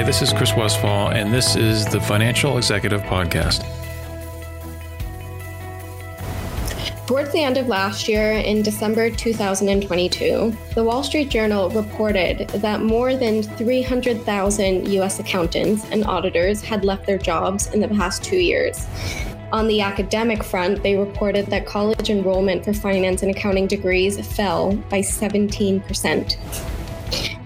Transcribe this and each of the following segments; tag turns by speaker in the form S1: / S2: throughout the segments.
S1: Hi, this is Chris Westfall, and this is the Financial Executive Podcast.
S2: Towards the end of last year, in December 2022, the Wall Street Journal reported that more than 300,000 US accountants and auditors had left their jobs in the past two years. On the academic front, they reported that college enrollment for finance and accounting degrees fell by 17%.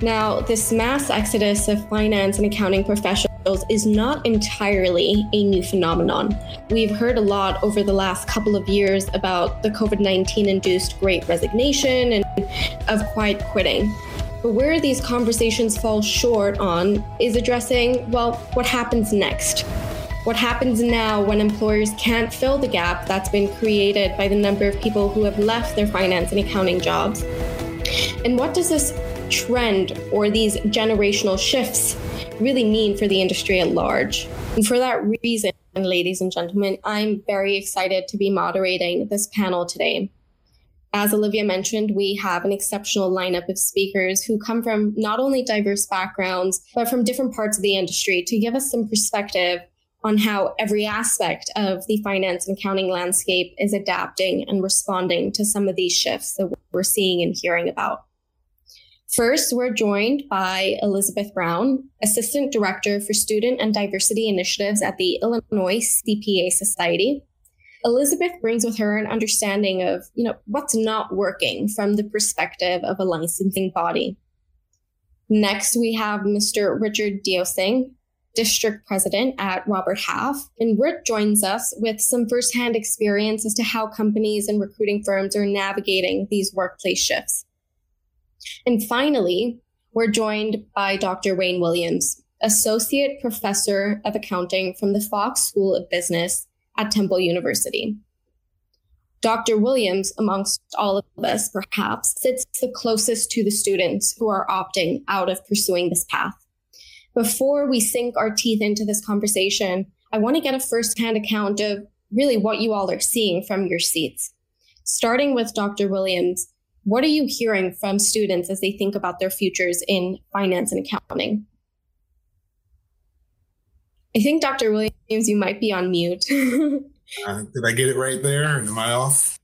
S2: Now, this mass exodus of finance and accounting professionals is not entirely a new phenomenon. We've heard a lot over the last couple of years about the COVID 19 induced great resignation and of quiet quitting. But where these conversations fall short on is addressing, well, what happens next? What happens now when employers can't fill the gap that's been created by the number of people who have left their finance and accounting jobs? And what does this trend or these generational shifts really mean for the industry at large. And for that reason, ladies and gentlemen, I'm very excited to be moderating this panel today. As Olivia mentioned, we have an exceptional lineup of speakers who come from not only diverse backgrounds, but from different parts of the industry to give us some perspective on how every aspect of the finance and accounting landscape is adapting and responding to some of these shifts that we're seeing and hearing about. First, we're joined by Elizabeth Brown, Assistant Director for Student and Diversity Initiatives at the Illinois CPA Society. Elizabeth brings with her an understanding of, you know, what's not working from the perspective of a licensing body. Next, we have Mr. Richard Deosingh, District President at Robert Half. And Rick joins us with some firsthand experience as to how companies and recruiting firms are navigating these workplace shifts. And finally, we're joined by Dr. Wayne Williams, Associate Professor of Accounting from the Fox School of Business at Temple University. Dr. Williams, amongst all of us, perhaps, sits the closest to the students who are opting out of pursuing this path. Before we sink our teeth into this conversation, I want to get a firsthand account of really what you all are seeing from your seats. Starting with Dr. Williams, what are you hearing from students as they think about their futures in finance and accounting? I think Dr. Williams, you might be on mute.
S3: uh, did I get it right there? Am I off?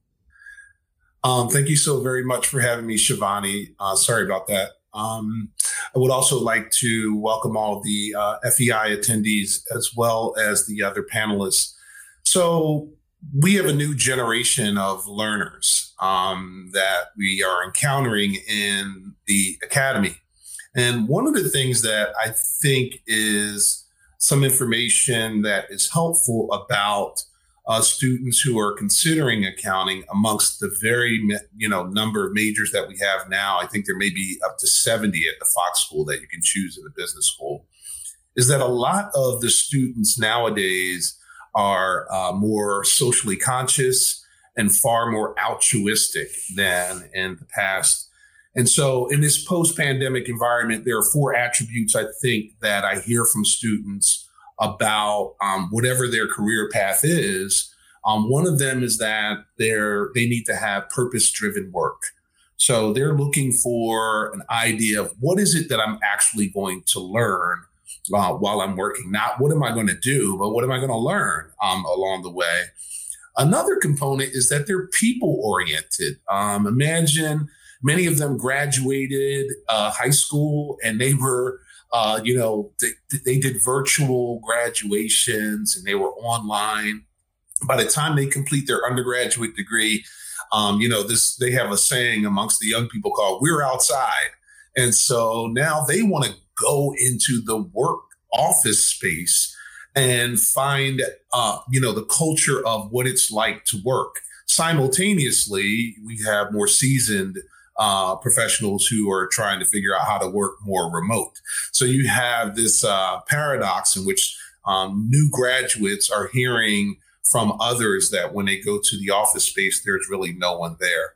S3: Um, thank you so very much for having me, Shivani. Uh, sorry about that. Um, I would also like to welcome all the uh, FEI attendees as well as the other panelists. So, we have a new generation of learners um, that we are encountering in the academy. And one of the things that I think is some information that is helpful about uh, students who are considering accounting amongst the very you know number of majors that we have now i think there may be up to 70 at the fox school that you can choose in the business school is that a lot of the students nowadays are uh, more socially conscious and far more altruistic than in the past. And so, in this post pandemic environment, there are four attributes I think that I hear from students about um, whatever their career path is. Um, one of them is that they're, they need to have purpose driven work. So they're looking for an idea of what is it that I'm actually going to learn uh, while I'm working. Not what am I going to do, but what am I going to learn um, along the way. Another component is that they're people oriented. Um, imagine many of them graduated uh, high school and they were, uh, you know, they, they did virtual graduations and they were online. By the time they complete their undergraduate degree, um, you know, this they have a saying amongst the young people called "We're outside," and so now they want to go into the work office space and find uh, you know the culture of what it's like to work. Simultaneously we have more seasoned uh, professionals who are trying to figure out how to work more remote. So you have this uh, paradox in which um, new graduates are hearing from others that when they go to the office space there's really no one there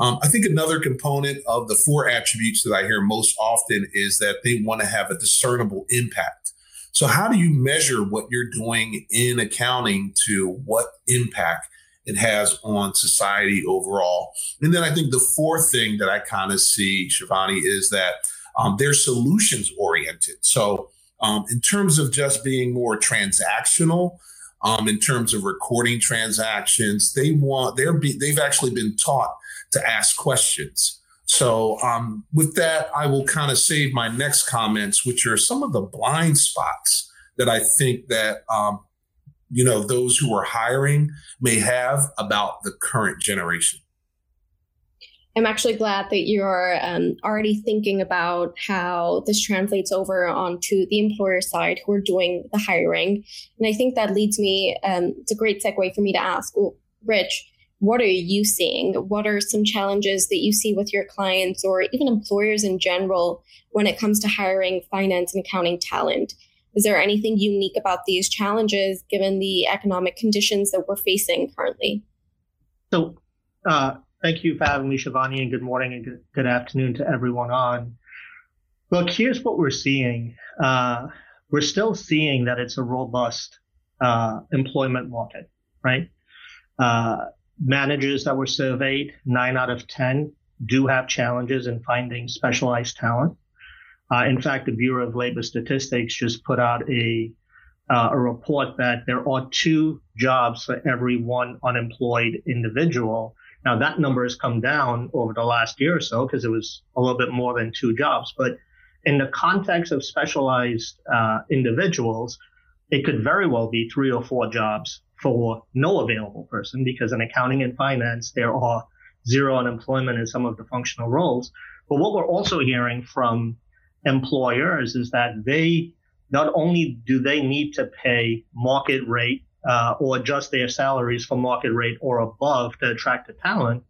S3: um, I think another component of the four attributes that I hear most often is that they want to have a discernible impact. So, how do you measure what you're doing in accounting to what impact it has on society overall? And then I think the fourth thing that I kind of see, Shivani, is that um, they're solutions oriented. So, Um, in terms of just being more transactional, um, in terms of recording transactions, they want they're be, they've actually been taught to ask questions. So um, with that, I will kind of save my next comments, which are some of the blind spots that I think that um, you know those who are hiring may have about the current generation.
S2: I'm actually glad that you're um, already thinking about how this translates over onto the employer side who are doing the hiring. And I think that leads me, um, it's a great segue for me to ask, well, Rich, what are you seeing? What are some challenges that you see with your clients or even employers in general when it comes to hiring finance and accounting talent? Is there anything unique about these challenges given the economic conditions that we're facing currently?
S4: So, uh, Thank you for having me, Shivani, and good morning and good, good afternoon to everyone on. Look, here's what we're seeing. Uh, we're still seeing that it's a robust uh, employment market, right? Managers that were surveyed, nine out of 10 do have challenges in finding specialized talent. Uh, in fact, the Bureau of Labor Statistics just put out a uh, a report that there are two jobs for every one unemployed individual. Now that number has come down over the last year or so because it was a little bit more than two jobs. But in the context of specialized uh, individuals, it could very well be three or four jobs for no available person because in accounting and finance, there are zero unemployment in some of the functional roles. But what we're also hearing from employers is that they not only do they need to pay market rate uh, or adjust their salaries for market rate or above to attract the talent,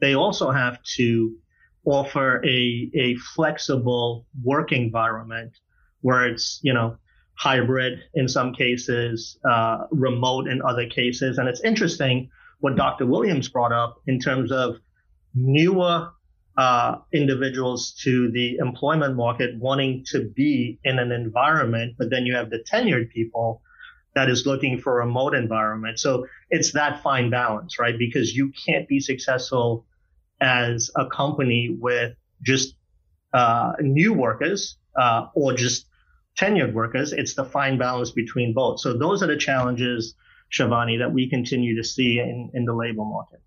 S4: they also have to offer a, a flexible work environment where it's, you know, hybrid in some cases, uh, remote in other cases. And it's interesting what Dr. Williams brought up in terms of newer uh, individuals to the employment market wanting to be in an environment, but then you have the tenured people that is looking for a remote environment. So it's that fine balance, right? Because you can't be successful as a company with just uh, new workers uh, or just tenured workers. It's the fine balance between both. So those are the challenges, Shivani, that we continue to see in, in the labor market.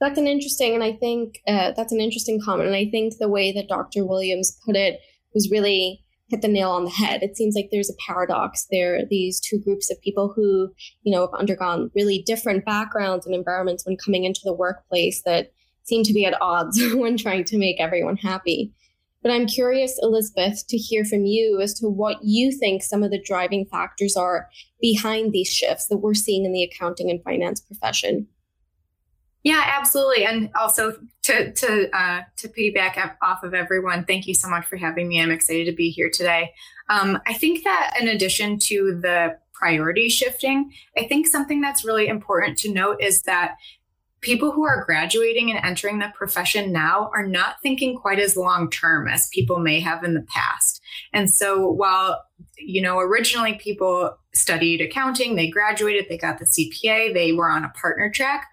S2: That's an interesting, and I think uh, that's an interesting comment. And I think the way that Dr. Williams put it was really hit the nail on the head. It seems like there's a paradox. There are these two groups of people who, you know, have undergone really different backgrounds and environments when coming into the workplace that seem to be at odds when trying to make everyone happy. But I'm curious, Elizabeth, to hear from you as to what you think some of the driving factors are behind these shifts that we're seeing in the accounting and finance profession.
S5: Yeah, absolutely. And also to to uh, to piggyback off of everyone, thank you so much for having me. I'm excited to be here today. Um, I think that in addition to the priority shifting, I think something that's really important to note is that people who are graduating and entering the profession now are not thinking quite as long term as people may have in the past. And so while you know originally people studied accounting, they graduated, they got the CPA, they were on a partner track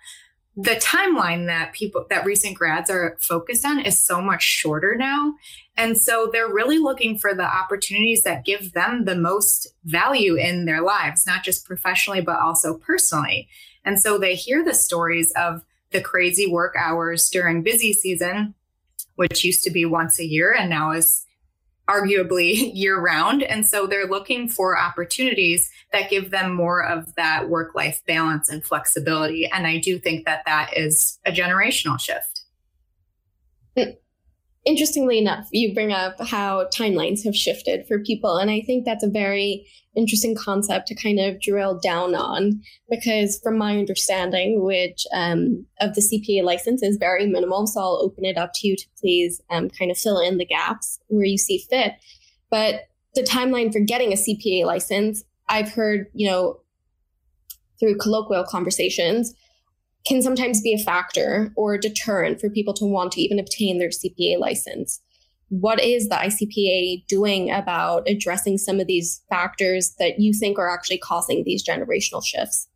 S5: the timeline that people that recent grads are focused on is so much shorter now and so they're really looking for the opportunities that give them the most value in their lives not just professionally but also personally and so they hear the stories of the crazy work hours during busy season which used to be once a year and now is arguably year round. And so they're looking for opportunities that give them more of that work life balance and flexibility. And I do think that that is a generational shift.
S2: Interestingly enough, you bring up how timelines have shifted for people. And I think that's a very interesting concept to kind of drill down on because, from my understanding, which um, of the CPA license is very minimal. So I'll open it up to you to please um, kind of fill in the gaps where you see fit. But the timeline for getting a CPA license, I've heard, you know, through colloquial conversations, can sometimes be a factor or a deterrent for people to want to even obtain their CPA license. What is the ICPA doing about addressing some of these factors that you think are actually causing these generational shifts?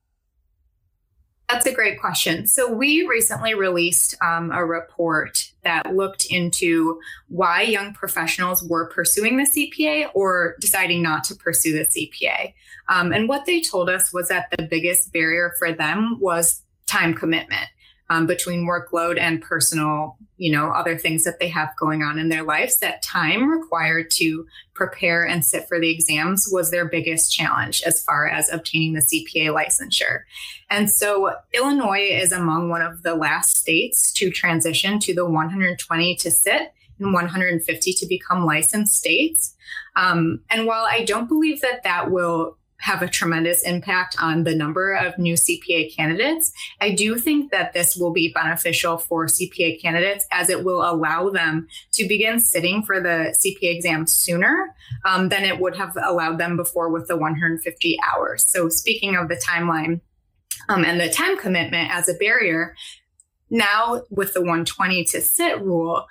S5: That's a great question. So, we recently released um, a report that looked into why young professionals were pursuing the CPA or deciding not to pursue the CPA. Um, and what they told us was that the biggest barrier for them was time commitment um, between workload and personal, you know, other things that they have going on in their lives. That time required to prepare and sit for the exams was their biggest challenge as far as obtaining the CPA licensure. And so Illinois is among one of the last states to transition to the 120 to sit and 150 to become licensed states. Um, and while I don't believe that that will have a tremendous impact on the number of new CPA candidates. I do think that this will be beneficial for CPA candidates as it will allow them to begin sitting for the CPA exam sooner um, than it would have allowed them before with the 150 hours. So, speaking of the timeline um, and the time commitment as a barrier, now with the 120 to sit rule,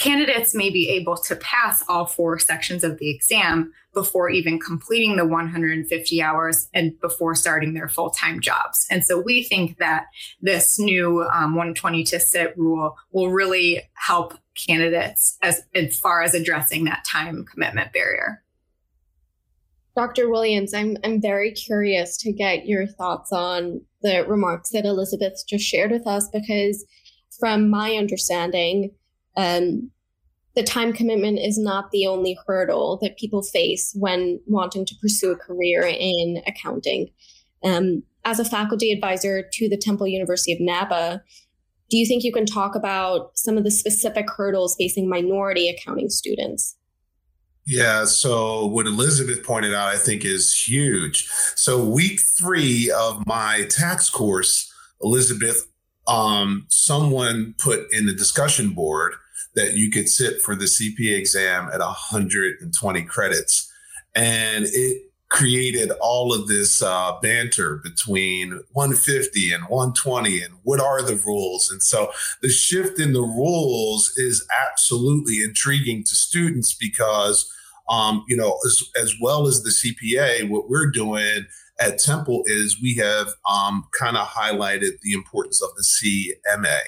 S5: candidates may be able to pass all four sections of the exam before even completing the 150 hours and before starting their full-time jobs. And so we think that this new um, 120 to sit rule will really help candidates as, as far as addressing that time commitment barrier.
S2: Dr. Williams, I'm I'm very curious to get your thoughts on the remarks that Elizabeth just shared with us because from my understanding, um, the time commitment is not the only hurdle that people face when wanting to pursue a career in accounting. Um, as a faculty advisor to the Temple University of NABA, do you think you can talk about some of the specific hurdles facing minority accounting students?
S3: Yeah, so what Elizabeth pointed out, I think, is huge. So, week three of my tax course, Elizabeth, um, someone put in the discussion board that you could sit for the CPA exam at 120 credits. And it created all of this uh, banter between 150 and 120 and what are the rules and so the shift in the rules is absolutely intriguing to students because um, you know as, as well as the cpa what we're doing at temple is we have um, kind of highlighted the importance of the cma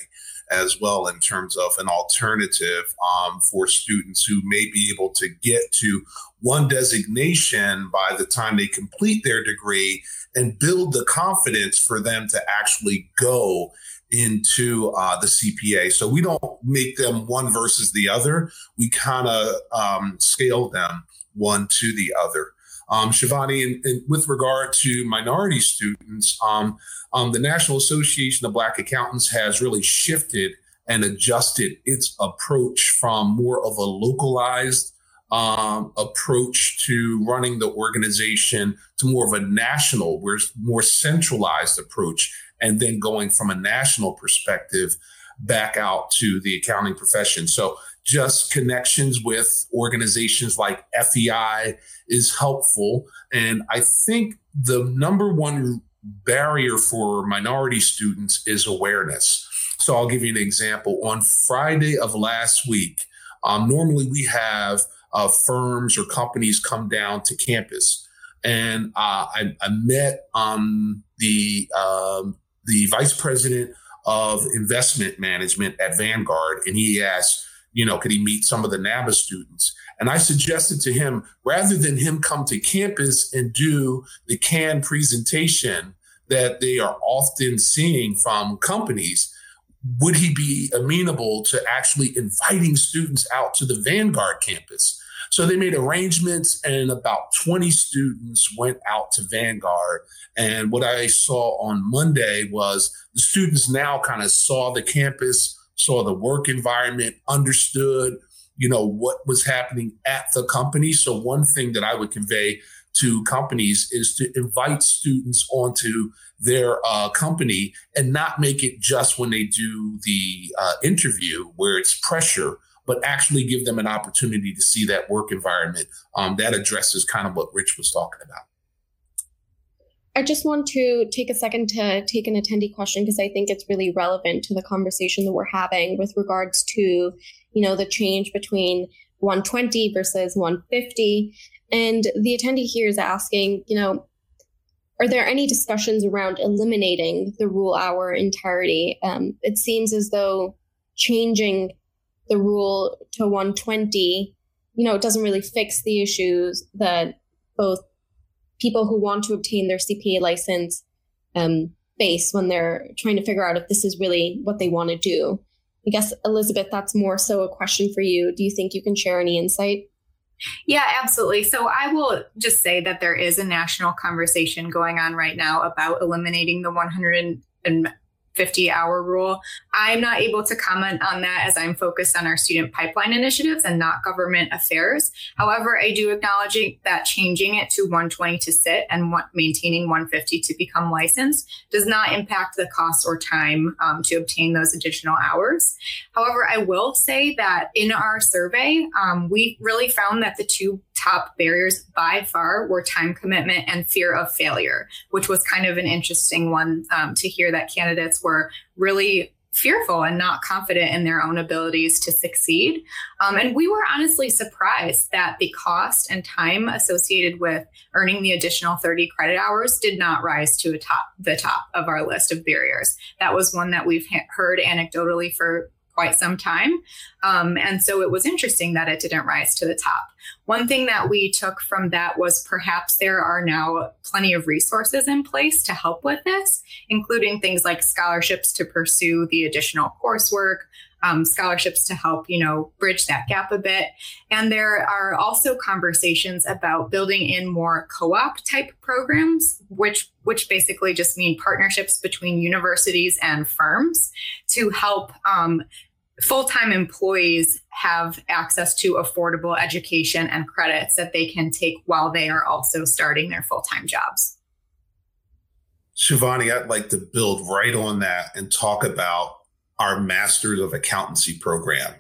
S3: as well in terms of an alternative um, for students who may be able to get to one designation by the time they complete their degree and build the confidence for them to actually go into uh, the CPA. So we don't make them one versus the other. We kind of um, scale them one to the other. Um, Shivani, and, and with regard to minority students, um, um, the National Association of Black Accountants has really shifted and adjusted its approach from more of a localized um, approach to running the organization to more of a national, where more centralized approach, and then going from a national perspective back out to the accounting profession. So just connections with organizations like FEI is helpful. And I think the number one barrier for minority students is awareness. So I'll give you an example. On Friday of last week, um, normally we have uh, firms or companies come down to campus, and uh, I, I, met um, the um, the vice president of investment management at Vanguard, and he asked, you know, could he meet some of the NABA students? And I suggested to him, rather than him come to campus and do the CAN presentation that they are often seeing from companies, would he be amenable to actually inviting students out to the Vanguard campus? So they made arrangements, and about 20 students went out to Vanguard. And what I saw on Monday was the students now kind of saw the campus, saw the work environment, understood, you know, what was happening at the company. So one thing that I would convey to companies is to invite students onto their uh, company and not make it just when they do the uh, interview where it's pressure, but actually give them an opportunity to see that work environment. Um, that addresses kind of what Rich was talking about.
S2: I just want to take a second to take an attendee question because I think it's really relevant to the conversation that we're having with regards to, you know, the change between 120 versus 150. And the attendee here is asking, you know, are there any discussions around eliminating the rule hour entirety? Um, it seems as though changing the rule to 120, you know, it doesn't really fix the issues that both people who want to obtain their CPA license um, face when they're trying to figure out if this is really what they want to do. I guess, Elizabeth, that's more so a question for you. Do you think you can share any insight?
S5: Yeah, absolutely. So I will just say that there is a national conversation going on right now about eliminating the 100 and 50 hour rule. I'm not able to comment on that as I'm focused on our student pipeline initiatives and not government affairs. However, I do acknowledge that changing it to 120 to sit and maintaining 150 to become licensed does not impact the cost or time um, to obtain those additional hours. However, I will say that in our survey, um, we really found that the two top barriers by far were time commitment and fear of failure, which was kind of an interesting one um, to hear that candidates were really fearful and not confident in their own abilities to succeed. Um, and we were honestly surprised that the cost and time associated with earning the additional 30 credit hours did not rise to top, the top of our list of barriers. That was one that we've heard anecdotally for quite some time. Um, and so it was interesting that it didn't rise to the top. One thing that we took from that was perhaps there are now plenty of resources in place to help with this, including things like scholarships to pursue the additional coursework, um, scholarships to help you know bridge that gap a bit and there are also conversations about building in more co-op type programs which which basically just mean partnerships between universities and firms to help um, full-time employees have access to affordable education and credits that they can take while they are also starting their full-time jobs.
S3: Shivani, I'd like to build right on that and talk about our Masters of Accountancy program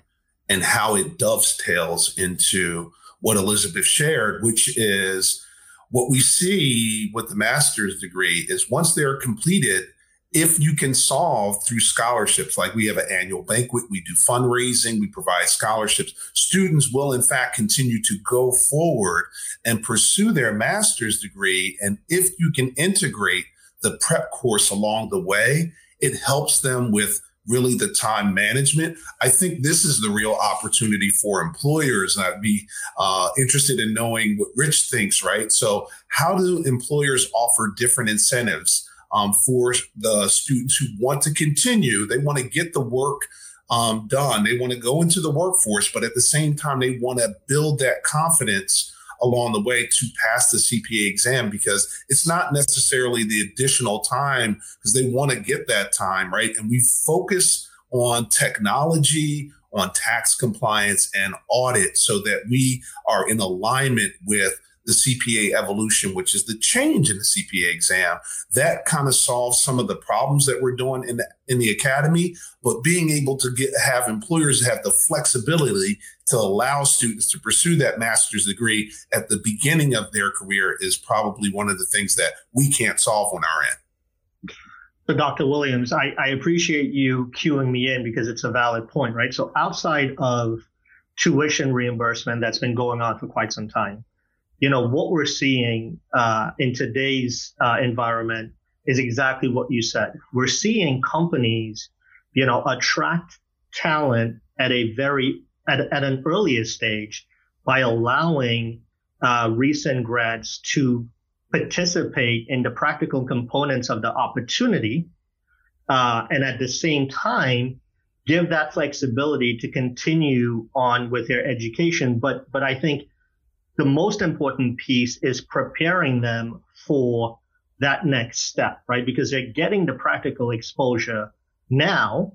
S3: and how it dovetails into what Elizabeth shared, which is what we see with the master's degree is once they're completed, if you can solve through scholarships, like we have an annual banquet, we do fundraising, we provide scholarships, students will in fact continue to go forward and pursue their master's degree. And if you can integrate the prep course along the way, it helps them with really the time management. I think this is the real opportunity for employers. And I'd be uh, interested in knowing what Rich thinks, right? So, how do employers offer different incentives? Um, for the students who want to continue. They want to get the work um, done. They want to go into the workforce, but at the same time, they want to build that confidence along the way to pass the CPA exam because it's not necessarily the additional time because they want to get that time, right? And we focus on technology, on tax compliance and audit so that we are in alignment with the CPA evolution, which is the change in the CPA exam. That kind of solves some of the problems that we're doing in the, in the academy, but being able to get have employers have the flexibility to allow students to pursue that master's degree at the beginning of their career is probably one of the things that we can't solve on our end.
S4: So, Dr. Williams, I, I appreciate you cueing me in because it's a valid point, right? So, outside of tuition reimbursement that's been going on for quite some time, you know, what we're seeing uh, in today's uh, environment is exactly what you said. We're seeing companies, you know, attract talent at a very at, at an earlier stage by allowing uh, recent grads to participate in the practical components of the opportunity, uh, and at the same time give that flexibility to continue on with their education. But but I think the most important piece is preparing them for that next step, right? Because they're getting the practical exposure now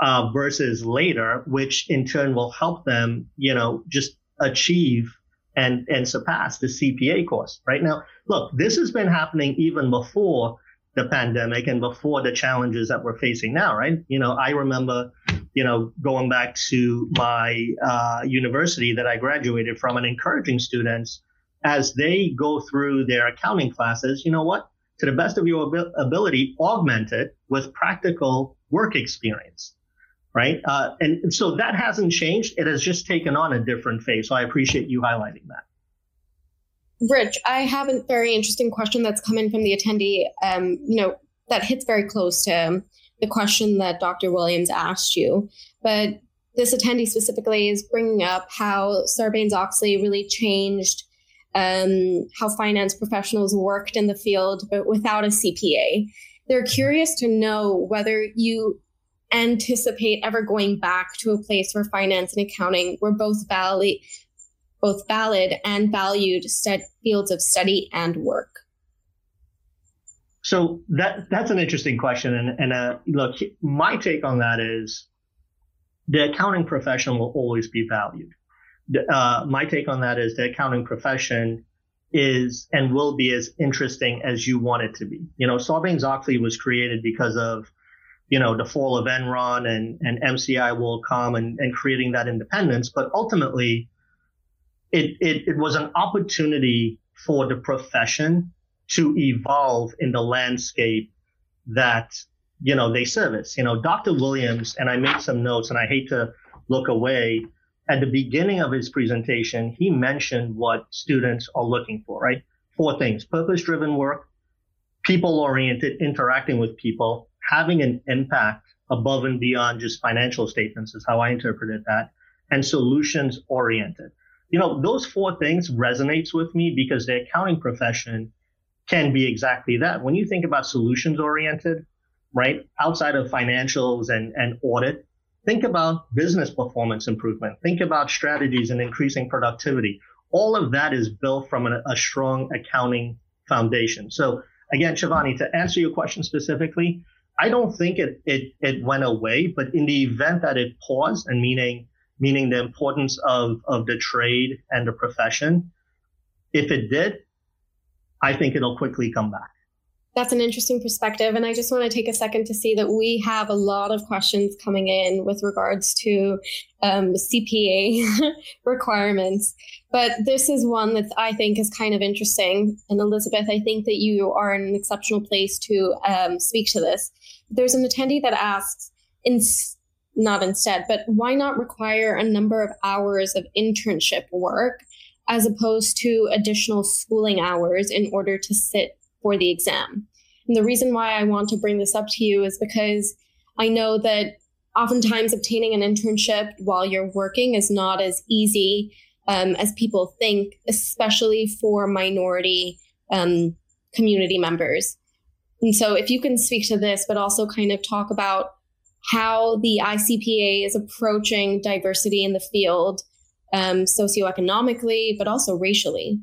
S4: uh, versus later, which in turn will help them, you know, just achieve and and surpass the CPA course. Right now, look, this has been happening even before the pandemic and before the challenges that we're facing now, right? You know, I remember you know, going back to my uh, university that I graduated from and encouraging students as they go through their accounting classes, you know what? To the best of your ab- ability, augment it with practical work experience, right? Uh, and, so that hasn't changed. It has just taken on a different phase. So I appreciate you highlighting that.
S2: Rich, I have a very interesting question that's come in from the attendee. Um, you know, that hits very close to the question that Dr. Williams asked you. But this attendee specifically is bringing up how Sarbanes Oxley really changed um, how finance professionals worked in the field, but without a CPA. They're curious to know whether you anticipate ever going back to a place where finance and accounting were both valid, both valid and valued fields of study and work.
S4: So that that's an interesting question, and and uh, look, my take on that is the accounting profession will always be valued. Uh, my take on that is the accounting profession is and will be as interesting as you want it to be. You know, Sarbanes Oxley was created because of, you know, the fall of Enron and, and MCI WorldCom and, and creating that independence. But ultimately, it, it, it was an opportunity for the profession to evolve in the landscape that you know they service. You know, Dr. Williams and I made some notes, and I hate to look away. At the beginning of his presentation, he mentioned what students are looking for. Right, four things: purpose-driven work, people-oriented, interacting with people, having an impact above and beyond just financial statements is how I interpreted that, and solutions-oriented. You know, those four things resonates with me because the accounting profession can be exactly that. When you think about solutions oriented, right, outside of financials and, and audit, think about business performance improvement. Think about strategies and increasing productivity. All of that is built from a, a strong accounting foundation. So again, Shivani, to answer your question specifically, I don't think it, it, it went away, but in the event that it paused and meaning, meaning the importance of, of the trade and the profession, if it did, I think it'll quickly come back.
S2: That's an interesting perspective. And I just want to take a second to see that we have a lot of questions coming in with regards to um, CPA requirements. But this is one that I think is kind of interesting. And Elizabeth, I think that you are in an exceptional place to um, speak to this. There's an attendee that asks, in, not instead, but why not require a number of hours of internship work as opposed to additional schooling hours in order to sit for the exam. And the reason why I want to bring this up to you is because I know that oftentimes obtaining an internship while you're working is not as easy um, as people think, especially for minority um, community members. And so, if you can speak to this, but also kind of talk about how the ICPA is approaching diversity in the field um, socioeconomically, but also racially.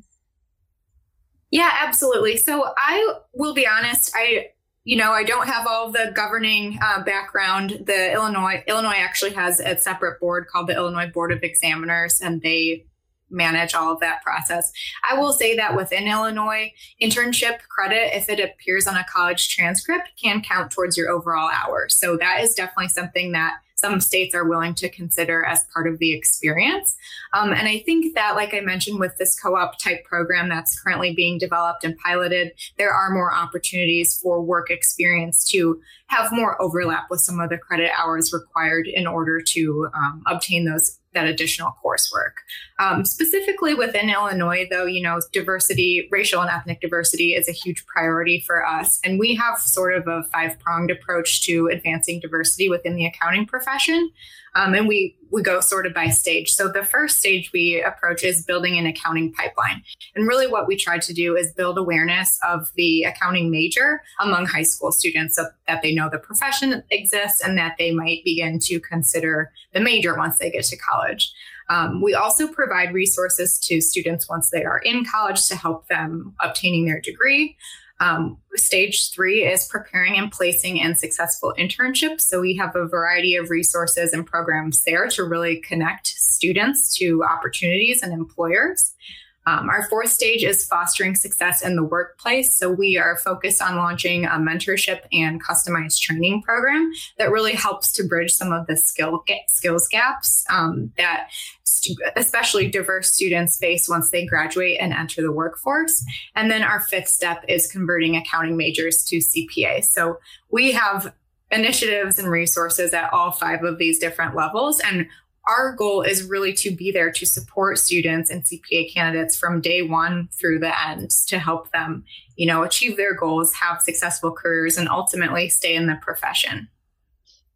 S5: Yeah, absolutely. So I will be honest, I you know, I don't have all the governing uh, background. The Illinois Illinois actually has a separate board called the Illinois Board of Examiners, and they manage all of that process. I will say that within Illinois, internship credit, if it appears on a college transcript, can count towards your overall hours. So that is definitely something that some states are willing to consider as part of the experience. Um, and I think that, like I mentioned, with this co op type program that's currently being developed and piloted, there are more opportunities for work experience to have more overlap with some of the credit hours required in order to um, obtain those that additional coursework. Um, specifically within Illinois, though, you know, diversity, racial and ethnic diversity is a huge priority for us. And we have sort of a five pronged approach to advancing diversity within the accounting profession. Um, and we we go sort of by stage. So the first stage we approach is building an accounting pipeline. And really what we try to do is build awareness of the accounting major among high school students so that they know the profession exists and that they might begin to consider the major once they get to college. Um, we also provide resources to students once they are in college to help them obtaining their degree. Um, stage three is preparing and placing in successful internships. So we have a variety of resources and programs there to really connect students to opportunities and employers. Um, our fourth stage is fostering success in the workplace. So we are focused on launching a mentorship and customized training program that really helps to bridge some of the skill skills gaps um, that especially diverse students face once they graduate and enter the workforce. And then our fifth step is converting accounting majors to CPA. So we have initiatives and resources at all five of these different levels. And our goal is really to be there to support students and CPA candidates from day one through the end to help them, you know, achieve their goals, have successful careers, and ultimately stay in the profession.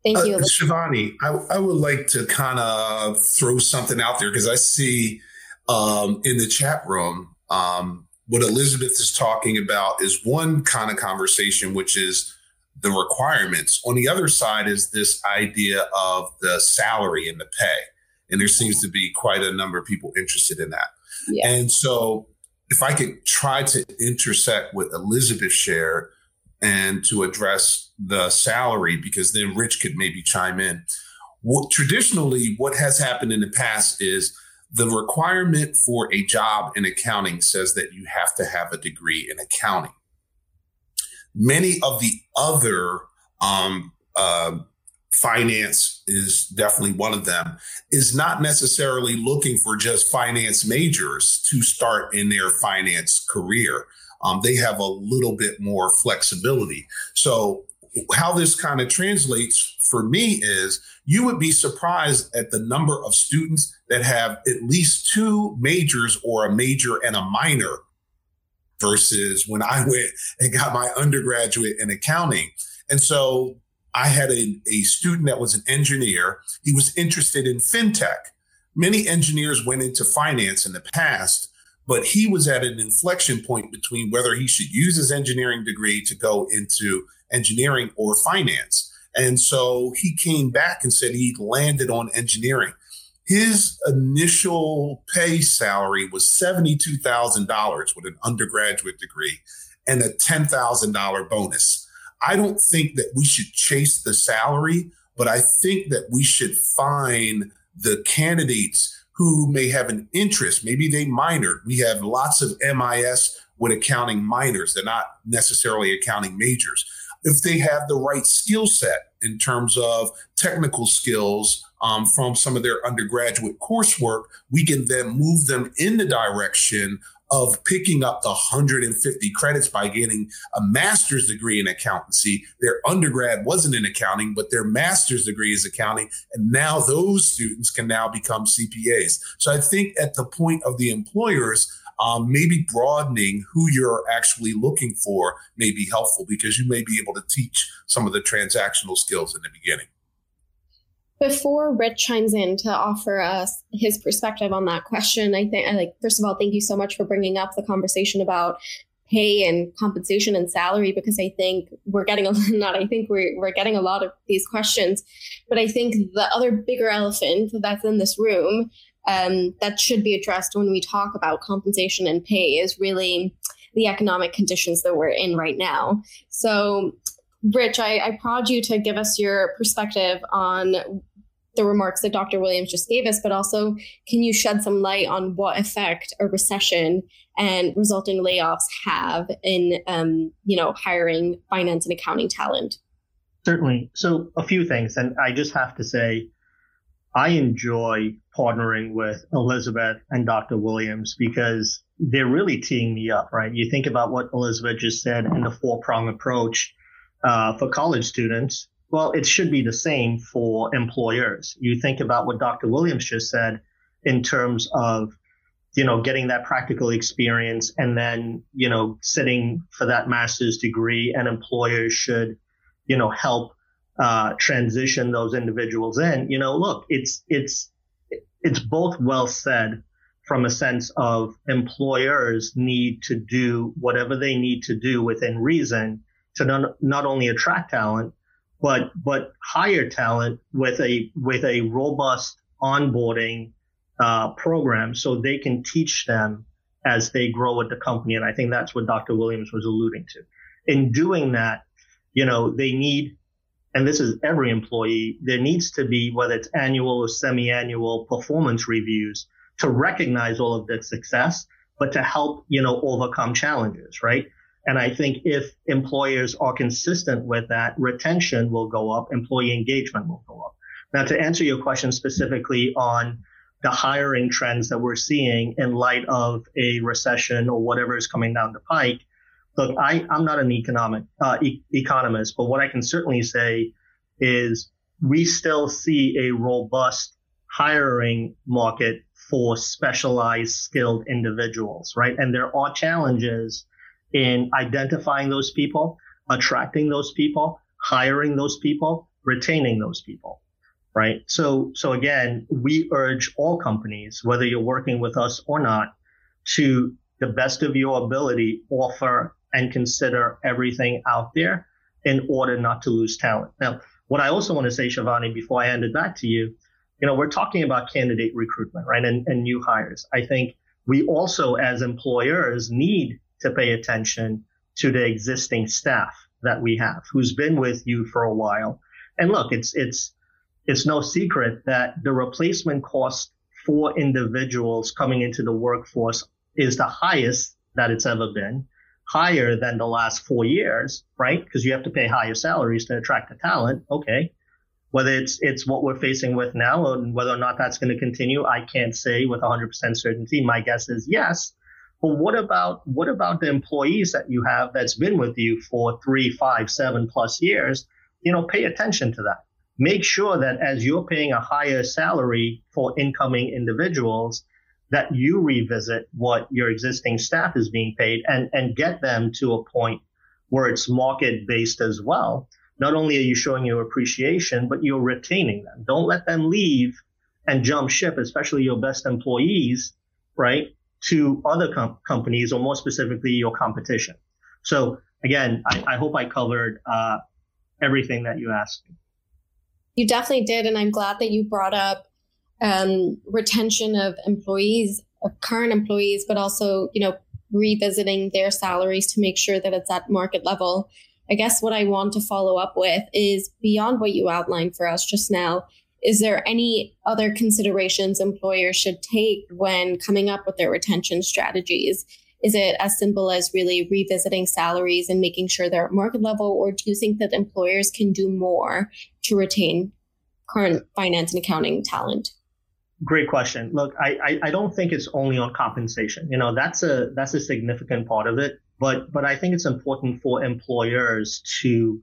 S2: Thank you. Uh,
S3: Shivani, I, I, would like to kind of throw something out there because I see um, in the chat room um, what Elizabeth is talking about is one kind of conversation, which is the requirements. On the other side is this idea of the salary and the pay. And there seems to be quite a number of people interested in that. Yeah. And so if I could try to intersect what Elizabeth shared and to address the salary, because then Rich could maybe chime in. Well, traditionally, what has happened in the past is the requirement for a job in accounting says that you have to have a degree in accounting. Many of the other um, uh, finance is definitely one of them is not necessarily looking for just finance majors to start in their finance career um, they have a little bit more flexibility so how this kind of translates for me is you would be surprised at the number of students that have at least two majors or a major and a minor versus when I went and got my undergraduate in accounting. And so I had a, a student that was an engineer. He was interested in fintech. Many engineers went into finance in the past, but he was at an inflection point between whether he should use his engineering degree to go into engineering or finance. And so he came back and said he landed on engineering. His initial pay salary was $72,000 with an undergraduate degree and a $10,000 bonus. I don't think that we should chase the salary, but I think that we should find the candidates who may have an interest. Maybe they minored. We have lots of MIS with accounting minors. They're not necessarily accounting majors if they have the right skill set in terms of technical skills um, from some of their undergraduate coursework, we can then move them in the direction of picking up the 150 credits by getting a master's degree in accountancy. Their undergrad wasn't in accounting, but their master's degree is accounting. And now those students can now become CPAs. So I think at the point of the employers, um, maybe broadening who you're actually looking for may be helpful because you may be able to teach some of the transactional skills in the beginning.
S2: Before Rich chimes in to offer us his perspective on that question, I think, like, first of all, thank you so much for bringing up the conversation about pay and compensation and salary because I think we're getting a not I think we're we're getting a lot of these questions, but I think the other bigger elephant that's in this room um, that should be addressed when we talk about compensation and pay is really the economic conditions that we're in right now. So, Rich, I, I prod you to give us your perspective on the remarks that Dr. Williams just gave us, but also can you shed some light on what effect a recession and resulting layoffs have in, um, you know, hiring finance and accounting talent?
S4: Certainly. So a few things, and I just have to say, I enjoy partnering with Elizabeth and Dr. Williams because they're really teeing me up, right? You think about what Elizabeth just said in the four prong approach uh, for college students. Well, it should be the same for employers. You think about what Dr. Williams just said in terms of, you know, getting that practical experience and then, you know, sitting for that master's degree and employers should, you know, help uh, transition those individuals in, you know, look, it's it's it's both well said from a sense of employers need to do whatever they need to do within reason to not, not only attract talent, but but hire talent with a with a robust onboarding uh, program so they can teach them as they grow with the company. And I think that's what Dr. Williams was alluding to. In doing that, you know, they need and this is every employee, there needs to be, whether it's annual or semi-annual performance reviews to recognize all of that success, but to help, you know, overcome challenges, right? And I think if employers are consistent with that, retention will go up, employee engagement will go up. Now, to answer your question specifically on the hiring trends that we're seeing in light of a recession or whatever is coming down the pike, look, I, I'm not an economic uh, e- economist, but what I can certainly say is we still see a robust hiring market for specialized skilled individuals, right? And there are challenges in identifying those people, attracting those people, hiring those people, retaining those people, right? So, so again, we urge all companies, whether you're working with us or not, to the best of your ability, offer and consider everything out there in order not to lose talent. Now, what I also want to say, Shivani, before I hand it back to you, you know, we're talking about candidate recruitment, right? And, and new hires. I think we also, as employers, need to pay attention to the existing staff that we have who's been with you for a while. And look, it's, it's, it's no secret that the replacement cost for individuals coming into the workforce is the highest that it's ever been, higher than the last four years, right? Because you have to pay higher salaries to attract the talent. Okay. Whether it's it's what we're facing with now and whether or not that's going to continue, I can't say with 100% certainty. My guess is yes. But what about what about the employees that you have that's been with you for three, five, seven plus years? You know, pay attention to that. Make sure that as you're paying a higher salary for incoming individuals, that you revisit what your existing staff is being paid and, and get them to a point where it's market based as well. Not only are you showing your appreciation, but you're retaining them. Don't let them leave and jump ship, especially your best employees, right, to other com- companies or more specifically your competition. So again, I, I hope I covered uh, everything that you asked.
S2: You definitely did, and I'm glad that you brought up um, retention of employees, of current employees, but also, you know, revisiting their salaries to make sure that it's at market level. I guess what I want to follow up with is beyond what you outlined for us just now, is there any other considerations employers should take when coming up with their retention strategies? Is it as simple as really revisiting salaries and making sure they're at market level, or do you think that employers can do more to retain current finance and accounting talent?
S4: Great question. Look, I, I, I don't think it's only on compensation. You know, that's a that's a significant part of it. But but I think it's important for employers to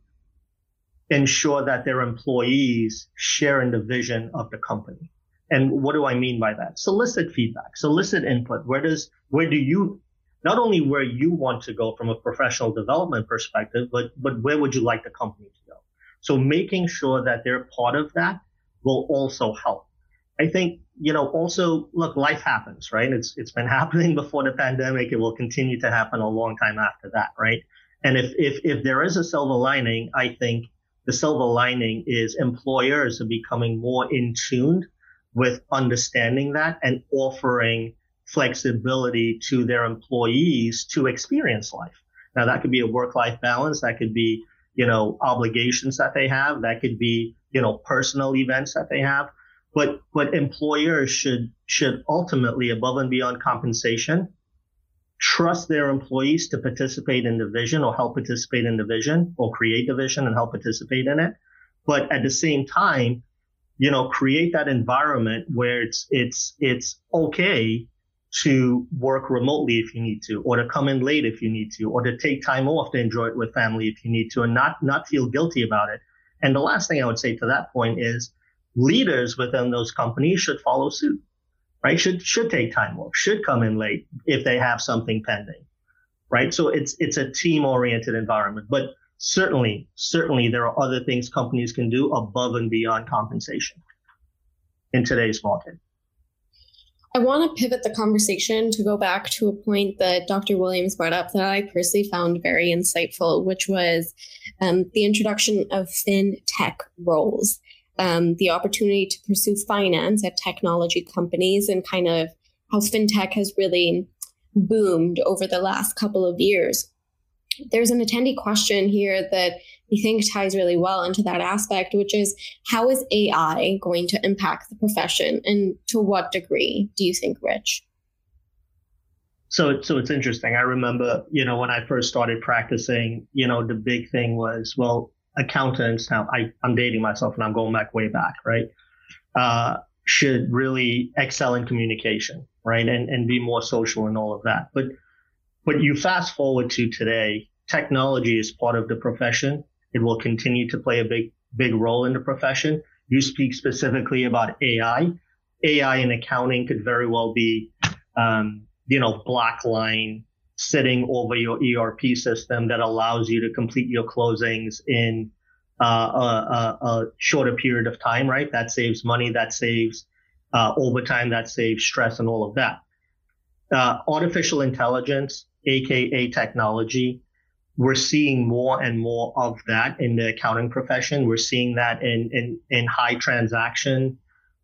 S4: ensure that their employees share in the vision of the company. And what do I mean by that? Solicit feedback, solicit input. Where does where do you not only where you want to go from a professional development perspective, but but where would you like the company to go? So making sure that they're part of that will also help. I think, you know, also look, life happens, right? It's, it's been happening before the pandemic. It will continue to happen a long time after that, right? And if, if, if there is a silver lining, I think the silver lining is employers are becoming more in tuned with understanding that and offering flexibility to their employees to experience life. Now that could be a work life balance. That could be, you know, obligations that they have. That could be, you know, personal events that they have. But but employers should should ultimately, above and beyond compensation, trust their employees to participate in the vision or help participate in the vision or create the vision and help participate in it. But at the same time, you know, create that environment where it's it's it's okay to work remotely if you need to, or to come in late if you need to, or to take time off to enjoy it with family if you need to, and not not feel guilty about it. And the last thing I would say to that point is leaders within those companies should follow suit, right? Should should take time off, should come in late if they have something pending, right? So it's it's a team oriented environment, but certainly certainly there are other things companies can do above and beyond compensation in today's market.
S2: I want to pivot the conversation to go back to a point that Dr. Williams brought up that I personally found very insightful, which was um, the introduction of FinTech roles um, the opportunity to pursue finance at technology companies and kind of how fintech has really boomed over the last couple of years. There's an attendee question here that we think ties really well into that aspect, which is how is AI going to impact the profession and to what degree do you think, Rich?
S4: So, so it's interesting. I remember, you know, when I first started practicing, you know, the big thing was, well, accountants now I, i'm dating myself and i'm going back way back right? Uh, should really excel in communication right? And, and be more social and all of that. But but you fast forward to today technology is part of the profession. It will continue to play a big big role in the profession. You speak specifically about ai AI in accounting could very well be, um, you know, BlackLine sitting over your ERP system that allows you to complete your closings in uh, a, a, a, shorter period of time, right? That saves money, that saves uh, overtime, that saves stress, and all of that. Uh, artificial intelligence, aka technology, we're seeing more and more of that in the accounting profession. We're seeing that in in, in high transaction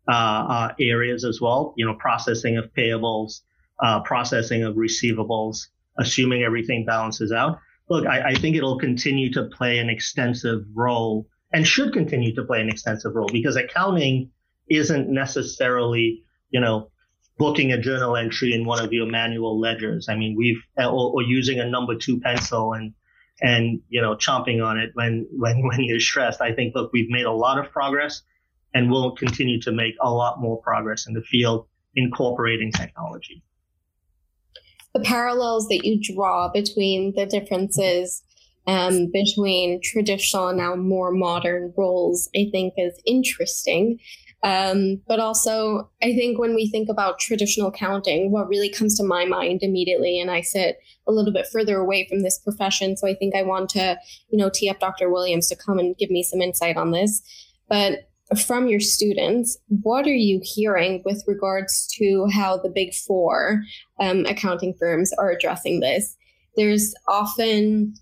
S4: uh, uh, areas as well. You know, processing of payables, uh, processing of receivables, assuming everything balances out. Look, I, I think it'll continue to play an extensive role and should continue to play an extensive role because accounting isn't necessarily, you know, booking a journal entry in one of your manual ledgers. I mean, we've or, or, using a number two pencil and and you know chomping on it when when when you're stressed. I think look, we've made a lot of progress, and we'll continue to make a lot more progress in the field incorporating technology
S2: the parallels that you draw between the differences um, between traditional and now more modern roles, I think is interesting. Um, but also, I think when we think about traditional counting, what really comes to my mind immediately, and I sit a little bit further away from this profession, so I think I want to, you know, tee up Dr. Williams to come and give me some insight on this. But from your students, what are you hearing with regards to how the big four um, accounting firms are addressing this? There's often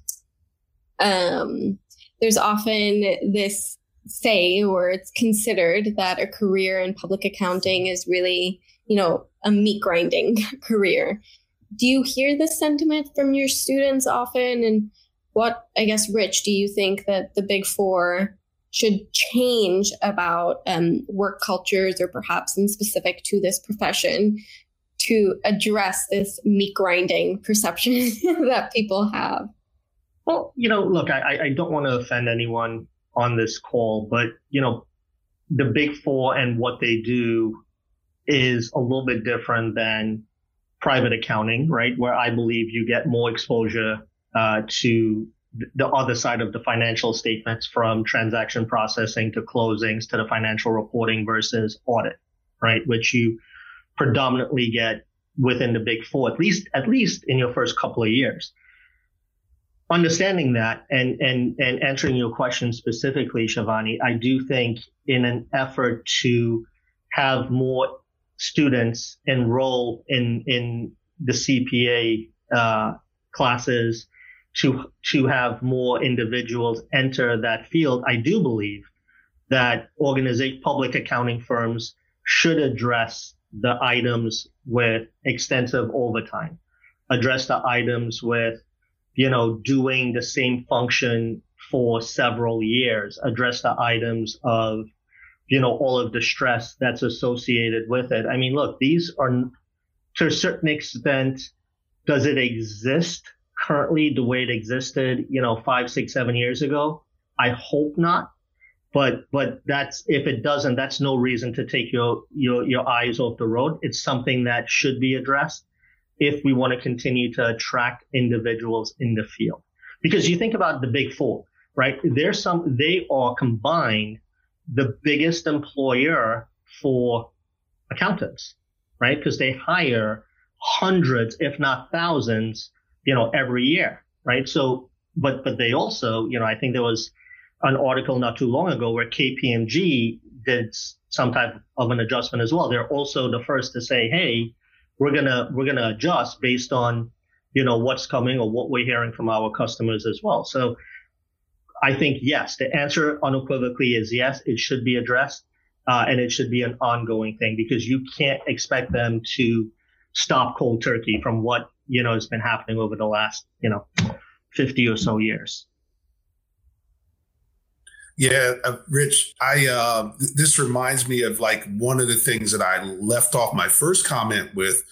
S2: um, there's often this say or it's considered that a career in public accounting is really you know a meat grinding career do you hear this sentiment from your students often and what i guess rich do you think that the big four should change about um, work cultures or perhaps in specific to this profession to address this meat grinding perception that people have?
S4: Well, you know, look, I, I don't want to offend anyone on this call, but, you know, the big four and what they do is a little bit different than private accounting, right? Where I believe you get more exposure uh, to the other side of the financial statements from transaction processing to closings to the financial reporting versus audit, right? Which you predominantly get within the big four, at least, at least in your first couple of years. Understanding that and, and, and answering your question specifically, Shivani, I do think in an effort to have more students enroll in, in the CPA, uh, classes, to to have more individuals enter that field, I do believe that organization public accounting firms should address the items with extensive overtime, address the items with, you know, doing the same function for several years, address the items of, you know, all of the stress that's associated with it. I mean, look, these are to a certain extent, does it exist currently the way it existed, you know, five, six, seven years ago. I hope not. But but that's if it doesn't, that's no reason to take your your your eyes off the road. It's something that should be addressed if we want to continue to attract individuals in the field. Because you think about the big four, right? There's some they are combined the biggest employer for accountants, right? Because they hire hundreds, if not thousands, you know, every year, right? So, but, but they also, you know, I think there was an article not too long ago where KPMG did some type of an adjustment as well. They're also the first to say, Hey, we're to, we're to adjust based on, you know, what's coming or what we're hearing from our customers as well. So I think yes, the answer unequivocally is yes, it should be addressed. Uh, and it should be an ongoing thing because you can't expect them to stop cold turkey from what you know has been happening over the last you know 50 or so years.
S3: Yeah uh, rich i uh, th- this reminds me of like one of the things that i left off my first comment with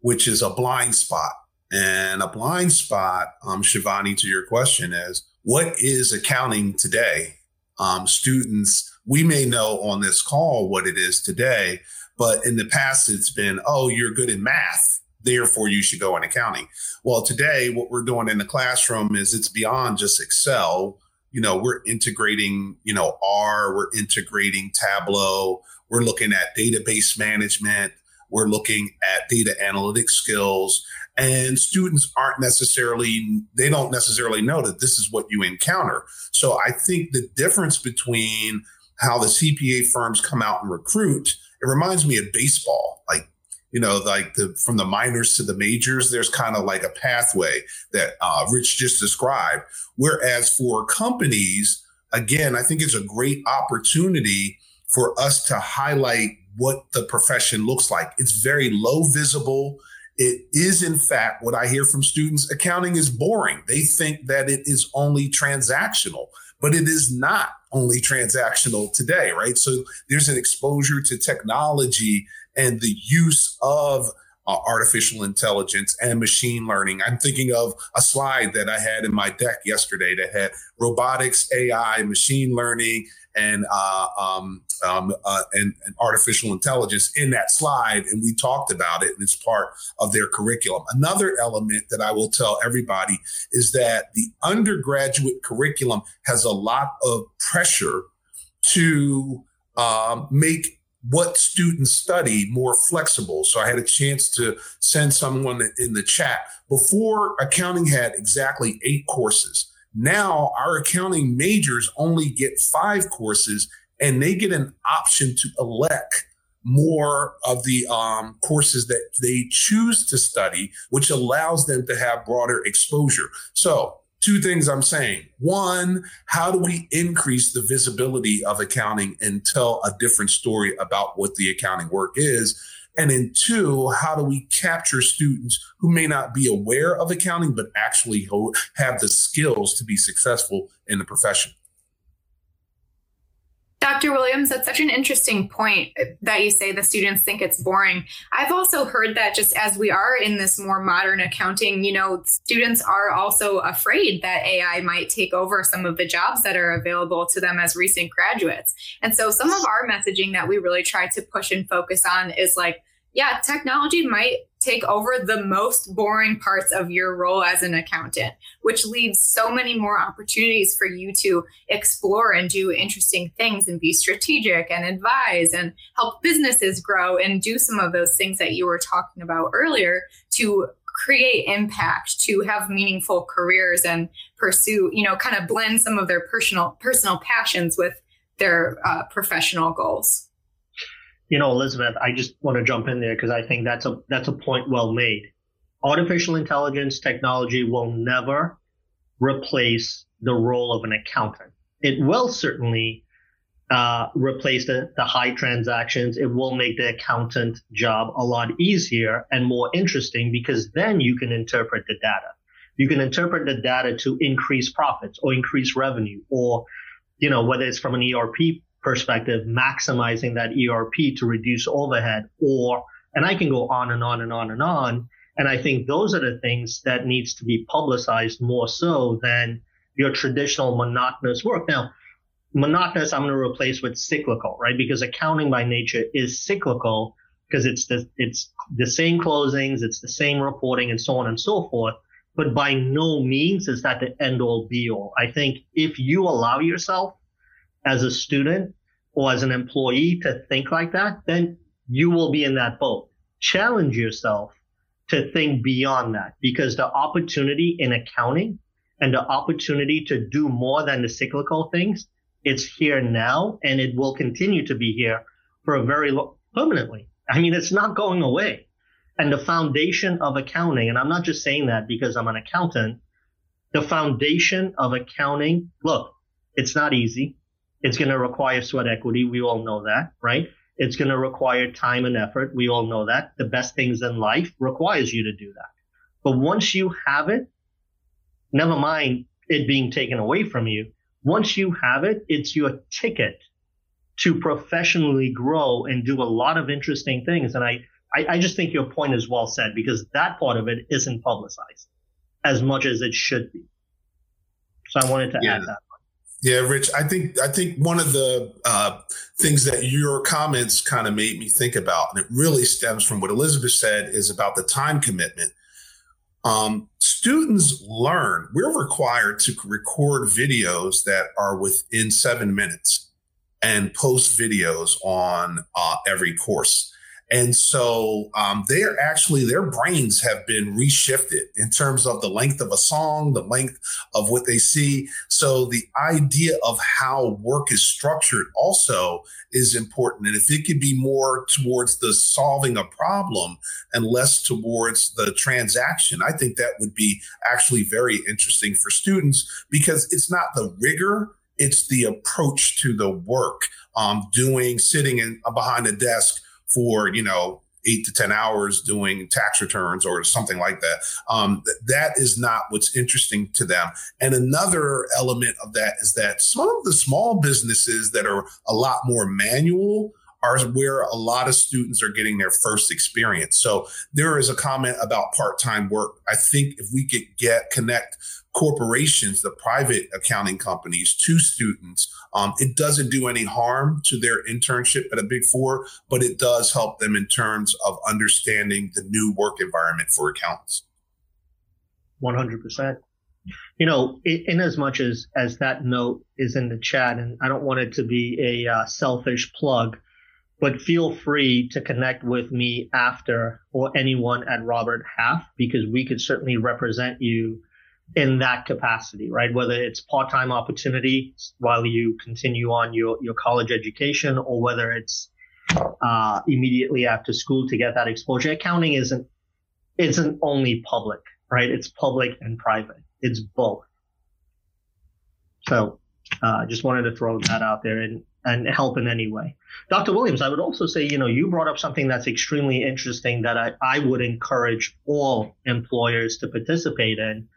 S3: which is a blind spot. And a blind spot um shivani to your question is what is accounting today? Um, students we may know on this call what it is today but in the past it's been oh you're good in math therefore you should go in accounting. Well, today what we're doing in the classroom is it's beyond just Excel. You know, we're integrating, you know, R, we're integrating Tableau, We're looking at database management. We're looking at data analytics skills. And students aren't necessarily, they don't necessarily know that this is what you encounter. So I think the difference between how the CPA firms come out and recruit, it reminds me of baseball. Like you know, like the from the minors to the majors, there's kind of like a pathway that uh, Rich just described. Whereas for companies, again, I think it's a great opportunity for us to highlight what the profession looks like. It's very low visible. It is, in fact, what I hear from students accounting is boring. They think that it is only transactional, but it is not only transactional today, right? So there's an exposure to technology and the use of uh, artificial intelligence and machine learning. I'm thinking of a slide that I had in my deck yesterday that had robotics, AI, machine learning, and uh, um, um, uh, and, and, artificial intelligence in that slide, and we talked about it, and it's part of their curriculum. Another element that I will tell everybody is that the undergraduate curriculum has a lot of pressure to um, make what students study more flexible. So I had a chance to send someone in the chat. Before accounting had exactly eight courses. Now our accounting majors only get five courses and they get an option to elect more of the um, courses that they choose to study, which allows them to have broader exposure. So two things I'm saying. One, how do we increase the visibility of accounting and tell a different story about what the accounting work is? And then two, how do we capture students who may not be aware of accounting, but actually have the skills to be successful in the profession?
S5: Dr. Williams, that's such an interesting point that you say the students think it's boring. I've also heard that just as we are in this more modern accounting, you know, students are also afraid that AI might take over some of the jobs that are available to them as recent graduates. And so some of our messaging that we really try to push and focus on is like, yeah, technology might take over the most boring parts of your role as an accountant, which leaves so many more opportunities for you to explore and do interesting things and be strategic and advise and help businesses grow and do some of those things that you were talking about earlier to create impact to have meaningful careers and pursue you know kind of blend some of their personal personal passions with their uh, professional goals
S4: you know, Elizabeth, I just want to jump in there because I think that's a that's a point well made. Artificial intelligence technology will never replace the role of an accountant. It will certainly uh, replace the, the high transactions. It will make the accountant job a lot easier and more interesting because then you can interpret the data. You can interpret the data to increase profits or increase revenue or, you know, whether it's from an ERP perspective, maximizing that ERP to reduce overhead or, and I can go on and on and on and on. And I think those are the things that needs to be publicized more so than your traditional monotonous work. Now, monotonous, I'm going to replace with cyclical, right? Because accounting by nature is cyclical because it's the, it's the same closings, it's the same reporting and so on and so forth. But by no means is that the end all be all. I think if you allow yourself as a student or as an employee to think like that, then you will be in that boat. Challenge yourself to think beyond that because the opportunity in accounting and the opportunity to do more than the cyclical things, it's here now and it will continue to be here for a very long, permanently. I mean, it's not going away. And the foundation of accounting, and I'm not just saying that because I'm an accountant, the foundation of accounting, look, it's not easy. It's going to require sweat equity. We all know that, right? It's going to require time and effort. We all know that. The best things in life requires you to do that. But once you have it, never mind it being taken away from you. Once you have it, it's your ticket to professionally grow and do a lot of interesting things. And I, I, I just think your point is well said because that part of it isn't publicized as much as it should be. So I wanted to yeah. add that.
S3: Yeah, Rich, I think I think one of the uh, things that your comments kind of made me think about, and it really stems from what Elizabeth said, is about the time commitment. Um, students learn. We're required to record videos that are within seven minutes, and post videos on uh, every course. And so um, they're actually, their brains have been reshifted in terms of the length of a song, the length of what they see. So the idea of how work is structured also is important. And if it could be more towards the solving a problem and less towards the transaction, I think that would be actually very interesting for students because it's not the rigor it's the approach to the work um, doing sitting in behind a desk for you know eight to 10 hours doing tax returns or something like that. Um, that is not what's interesting to them. And another element of that is that some of the small businesses that are a lot more manual are where a lot of students are getting their first experience. So there is a comment about part-time work. I think if we could get connect corporations, the private accounting companies to students. Um, it doesn't do any harm to their internship at a big four, but it does help them in terms of understanding the new work environment for accountants.
S4: 100%. You know, in as much as, as that note is in the chat, and I don't want it to be a uh, selfish plug, but feel free to connect with me after or anyone at Robert Half because we could certainly represent you in that capacity, right? Whether it's part-time opportunity while you continue on your, your college education or whether it's uh, immediately after school to get that exposure. Accounting isn't isn't only public, right? It's public and private. It's both. So I uh, just wanted to throw that out there and, and help in any way. Dr. Williams, I would also say, you know, you brought up something that's extremely interesting that I, I would encourage all employers to participate in,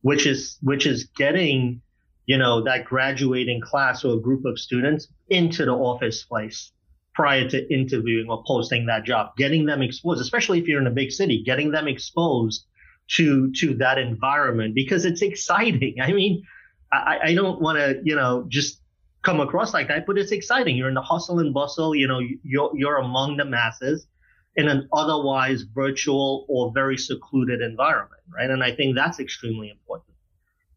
S4: which is which is getting you know that graduating class or a group of students into the office place prior to interviewing or posting that job getting them exposed especially if you're in a big city getting them exposed to to that environment because it's exciting i mean i, I don't want to you know just come across like that but it's exciting you're in the hustle and bustle you know you're you're among the masses in an otherwise virtual or very secluded environment, right? And I think that's extremely important.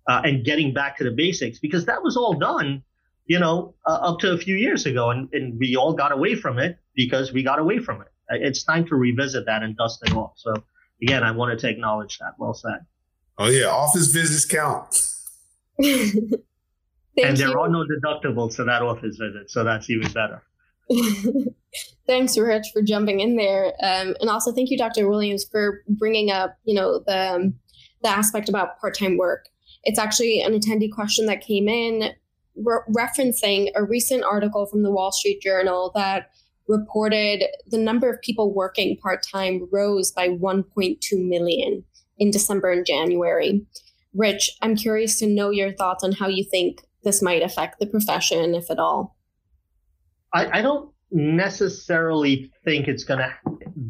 S4: Uh, and getting back to the basics because that was all done, you know, uh, up to a few years ago, and, and we all got away from it because we got away from it. Uh, it's time to revisit that and dust it off. So again, I wanted to acknowledge that. Well said.
S3: Oh yeah, office visits count.
S4: and there you. are no deductibles for that office visit, so that's even better.
S2: Thanks, Rich, for jumping in there, um, and also thank you, Dr. Williams, for bringing up, you know, the um, the aspect about part time work. It's actually an attendee question that came in re- referencing a recent article from the Wall Street Journal that reported the number of people working part time rose by 1.2 million in December and January. Rich, I'm curious to know your thoughts on how you think this might affect the profession, if at all.
S4: I, I don't necessarily think it's going to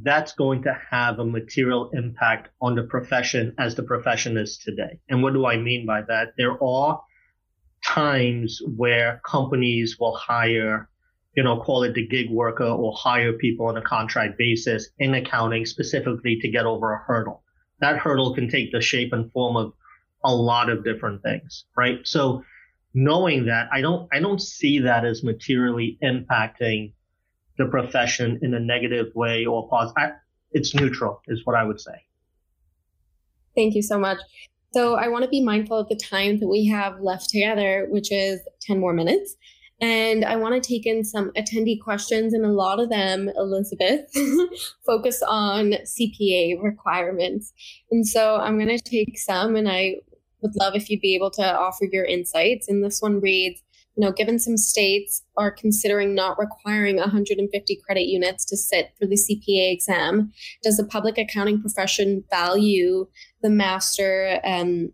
S4: that's going to have a material impact on the profession as the profession is today. And what do I mean by that? There are times where companies will hire, you know, call it the gig worker or hire people on a contract basis in accounting specifically to get over a hurdle. That hurdle can take the shape and form of a lot of different things, right? So knowing that, I don't I don't see that as materially impacting the profession in a negative way or positive. It's neutral, is what I would say.
S2: Thank you so much. So I want to be mindful of the time that we have left together, which is 10 more minutes. And I want to take in some attendee questions, and a lot of them, Elizabeth, focus on CPA requirements. And so I'm going to take some, and I would love if you'd be able to offer your insights. And this one reads you know, given some states are considering not requiring 150 credit units to sit for the CPA exam, does the public accounting profession value the master um,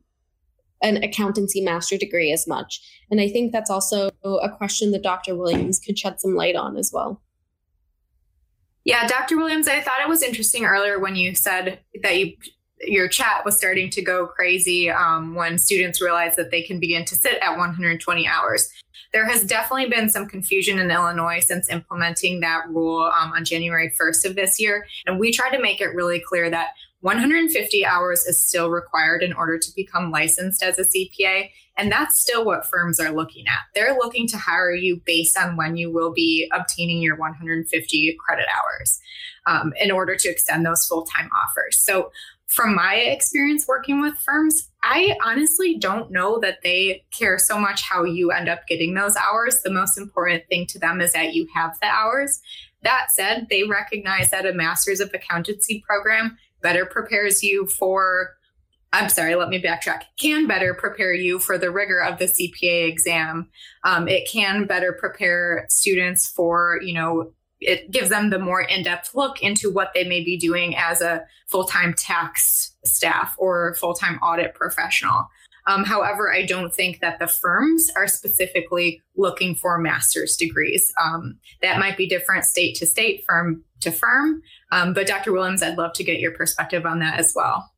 S2: an accountancy master degree as much? And I think that's also a question that Dr. Williams could shed some light on as well.
S5: Yeah, Dr. Williams, I thought it was interesting earlier when you said that you your chat was starting to go crazy um, when students realized that they can begin to sit at 120 hours. There has definitely been some confusion in Illinois since implementing that rule um, on January 1st of this year. And we try to make it really clear that 150 hours is still required in order to become licensed as a CPA. And that's still what firms are looking at. They're looking to hire you based on when you will be obtaining your 150 credit hours um, in order to extend those full time offers. So, from my experience working with firms, I honestly don't know that they care so much how you end up getting those hours. The most important thing to them is that you have the hours. That said, they recognize that a master's of accountancy program better prepares you for I'm sorry, let me backtrack. Can better prepare you for the rigor of the CPA exam. Um, it can better prepare students for, you know, it gives them the more in-depth look into what they may be doing as a full-time tax staff or full-time audit professional. Um, however, I don't think that the firms are specifically looking for master's degrees. Um, that might be different state to state, firm to firm. Um, but Dr. Williams, I'd love to get your perspective on that as well.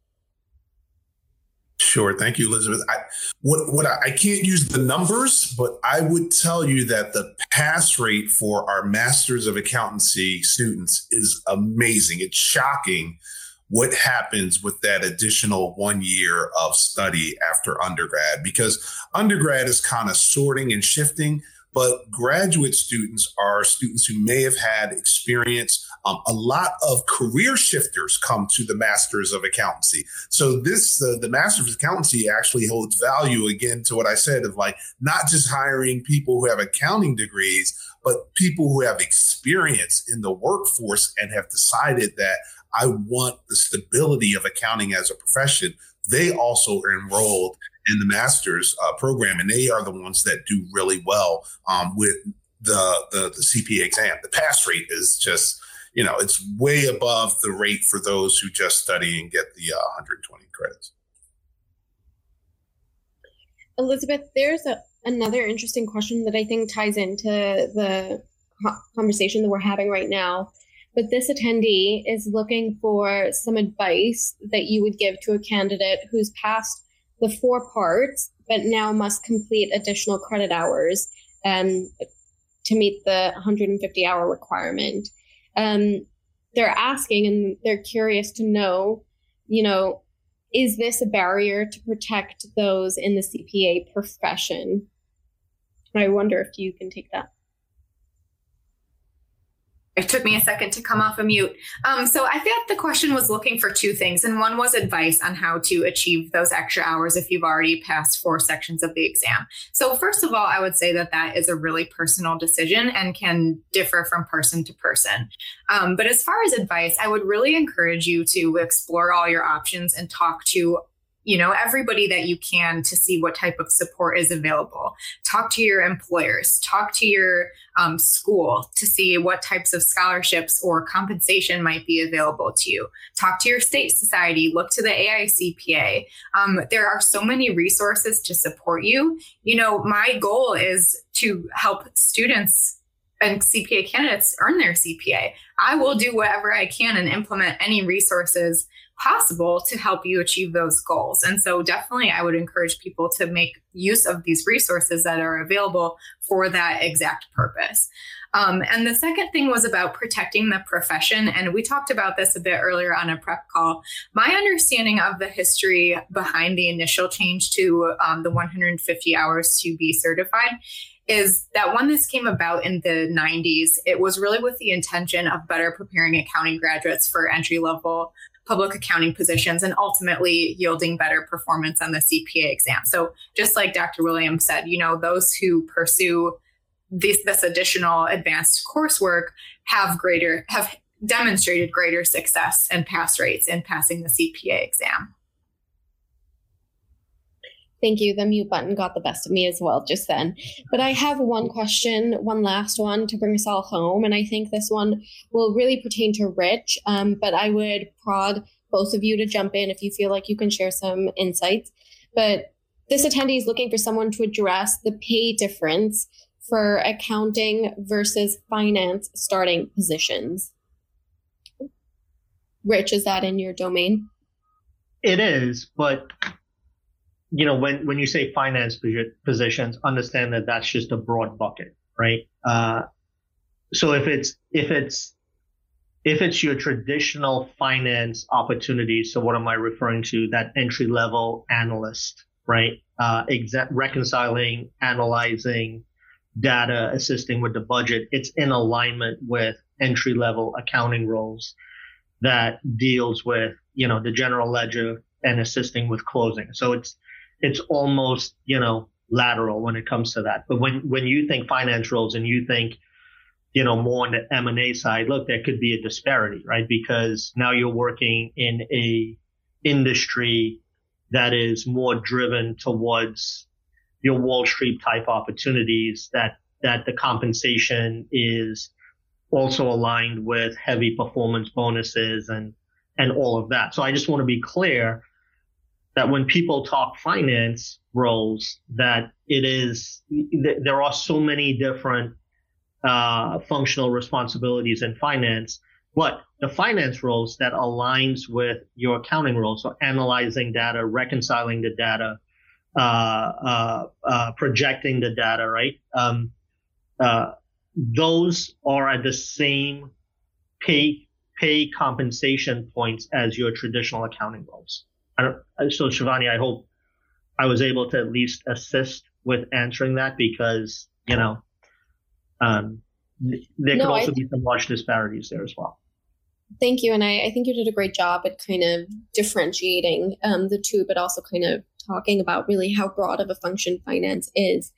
S3: Sure. Thank you, Elizabeth. I, what what I, I, can't use the numbers, but I would tell you that the pass rate for our Masters of Accountancy students is amazing. It's shocking what happens with that additional one year of study after undergrad because undergrad is kind of sorting and shifting but graduate students are students who may have had experience. Um, a lot of career shifters come to the Masters of Accountancy. So this, uh, the Masters of Accountancy actually holds value again to what I said of like not just hiring people who have accounting degrees, but people who have experience in the workforce and have decided that I want the stability of accounting as a profession. They also are enrolled in the master's uh, program, and they are the ones that do really well um, with the, the the CPA exam. The pass rate is just you know it's way above the rate for those who just study and get the uh, 120 credits.
S2: Elizabeth, there's a, another interesting question that I think ties into the conversation that we're having right now. But this attendee is looking for some advice that you would give to a candidate who's passed the four parts, but now must complete additional credit hours um, to meet the 150 hour requirement. Um, they're asking and they're curious to know, you know, is this a barrier to protect those in the CPA profession? I wonder if you can take that
S5: it took me a second to come off a mute. Um, so I thought the question was looking for two things, and one was advice on how to achieve those extra hours if you've already passed four sections of the exam. So first of all, I would say that that is a really personal decision and can differ from person to person. Um, but as far as advice, I would really encourage you to explore all your options and talk to you know everybody that you can to see what type of support is available. Talk to your employers. Talk to your um, school to see what types of scholarships or compensation might be available to you. Talk to your state society. Look to the aicpa um, there are so many resources to support you. You know my goal is to help students and CPA candidates earn their CPA. I will do whatever I can and implement any resources possible to help you achieve those goals. And so, definitely, I would encourage people to make use of these resources that are available for that exact purpose. Um, and the second thing was about protecting the profession. And we talked about this a bit earlier on a prep call. My understanding of the history behind the initial change to um, the 150 hours to be certified is that when this came about in the 90s, it was really with the intention of better preparing accounting graduates for entry level public accounting positions and ultimately yielding better performance on the CPA exam. So just like Dr. Williams said, you know, those who pursue this, this additional advanced coursework have greater have demonstrated greater success and pass rates in passing the CPA exam.
S2: Thank you. The mute button got the best of me as well just then. But I have one question, one last one to bring us all home. And I think this one will really pertain to Rich. Um, but I would prod both of you to jump in if you feel like you can share some insights. But this attendee is looking for someone to address the pay difference for accounting versus finance starting positions. Rich, is that in your domain?
S4: It is, but you know, when, when you say finance positions, understand that that's just a broad bucket, right? Uh, so if it's, if it's if it's your traditional finance opportunity, so what am I referring to? That entry level analyst, right? Uh, exa- reconciling, analyzing data, assisting with the budget. It's in alignment with entry level accounting roles that deals with, you know, the general ledger and assisting with closing. So it's, it's almost, you know, lateral when it comes to that. But when, when you think finance roles and you think, you know, more on the M&A side, look, there could be a disparity, right? Because now you're working in a industry that is more driven towards your Wall Street type opportunities that, that the compensation is also aligned with heavy performance bonuses and, and all of that. So I just want to be clear that when people talk finance roles, that it is, there are so many different uh, functional responsibilities in finance, but the finance roles that aligns with your accounting roles, so analyzing data, reconciling the data, uh, uh, uh projecting the data, right? Um, uh, those are at the same pay pay compensation points as your traditional accounting roles. So Shivani, I hope I was able to at least assist with answering that because you know um, there no, could also th- be some large disparities there as well.
S2: Thank you, and I, I, think you did a great job at kind of differentiating um, the two, but also kind of talking about really how broad of a function finance is.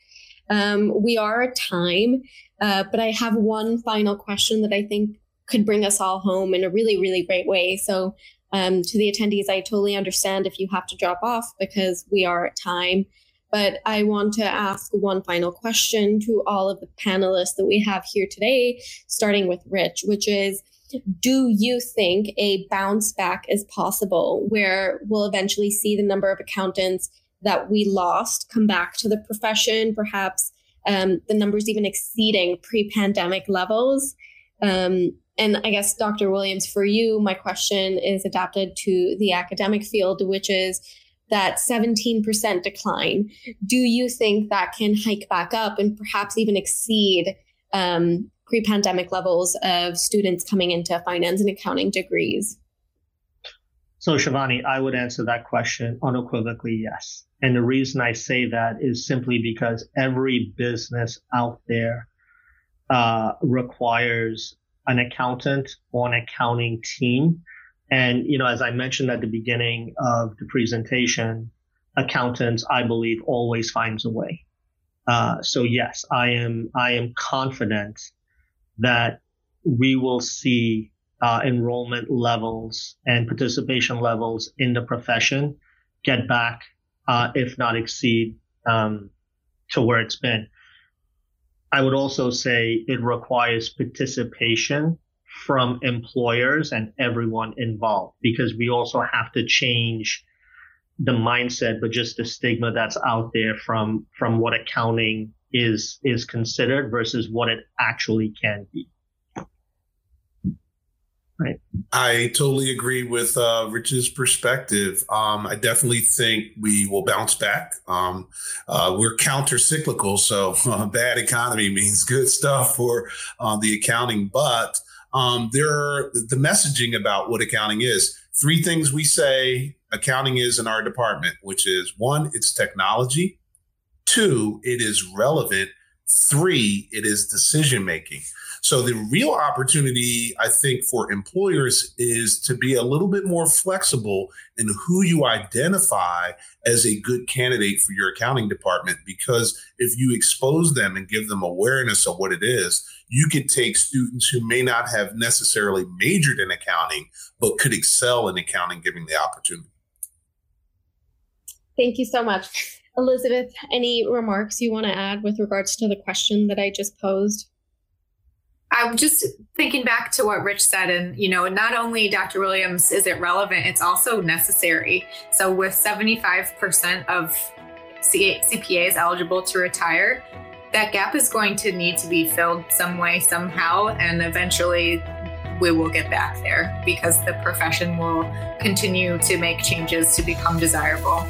S2: Um, we are at time, uh, but I have one final question that I think could bring us all home in a really, really great way. So, um, to the attendees, I totally understand if you have to drop off because we are at time. But I want to ask one final question to all of the panelists that we have here today, starting with Rich, which is Do you think a bounce back is possible where we'll eventually see the number of accountants that we lost come back to the profession, perhaps um, the numbers even exceeding pre pandemic levels? Um, and I guess, Dr. Williams, for you, my question is adapted to the academic field, which is that 17% decline, do you think that can hike back up and perhaps even exceed um, pre pandemic levels of students coming into finance and accounting degrees?
S4: So, Shivani, I would answer that question unequivocally yes. And the reason I say that is simply because every business out there uh, requires an accountant or an accounting team and, you know, as I mentioned at the beginning of the presentation, accountants, I believe, always finds a way. Uh, so yes, I am, I am confident that we will see uh, enrollment levels and participation levels in the profession get back, uh, if not exceed, um, to where it's been. I would also say it requires participation from employers and everyone involved because we also have to change the mindset but just the stigma that's out there from from what accounting is is considered versus what it actually can be
S3: right i totally agree with uh, rich's perspective um, i definitely think we will bounce back um, uh, we're counter cyclical so uh, bad economy means good stuff for uh, the accounting but um, there are the messaging about what accounting is. Three things we say accounting is in our department, which is one, it's technology. Two, it is relevant. Three, it is decision making. So the real opportunity, I think, for employers is to be a little bit more flexible in who you identify as a good candidate for your accounting department. Because if you expose them and give them awareness of what it is, you could take students who may not have necessarily majored in accounting, but could excel in accounting giving the opportunity.
S2: Thank you so much. Elizabeth, any remarks you want to add with regards to the question that I just posed?
S5: I'm just thinking back to what Rich said, and you know, not only Dr. Williams is it relevant, it's also necessary. So, with 75% of CPAs eligible to retire, that gap is going to need to be filled some way, somehow, and eventually we will get back there because the profession will continue to make changes to become desirable.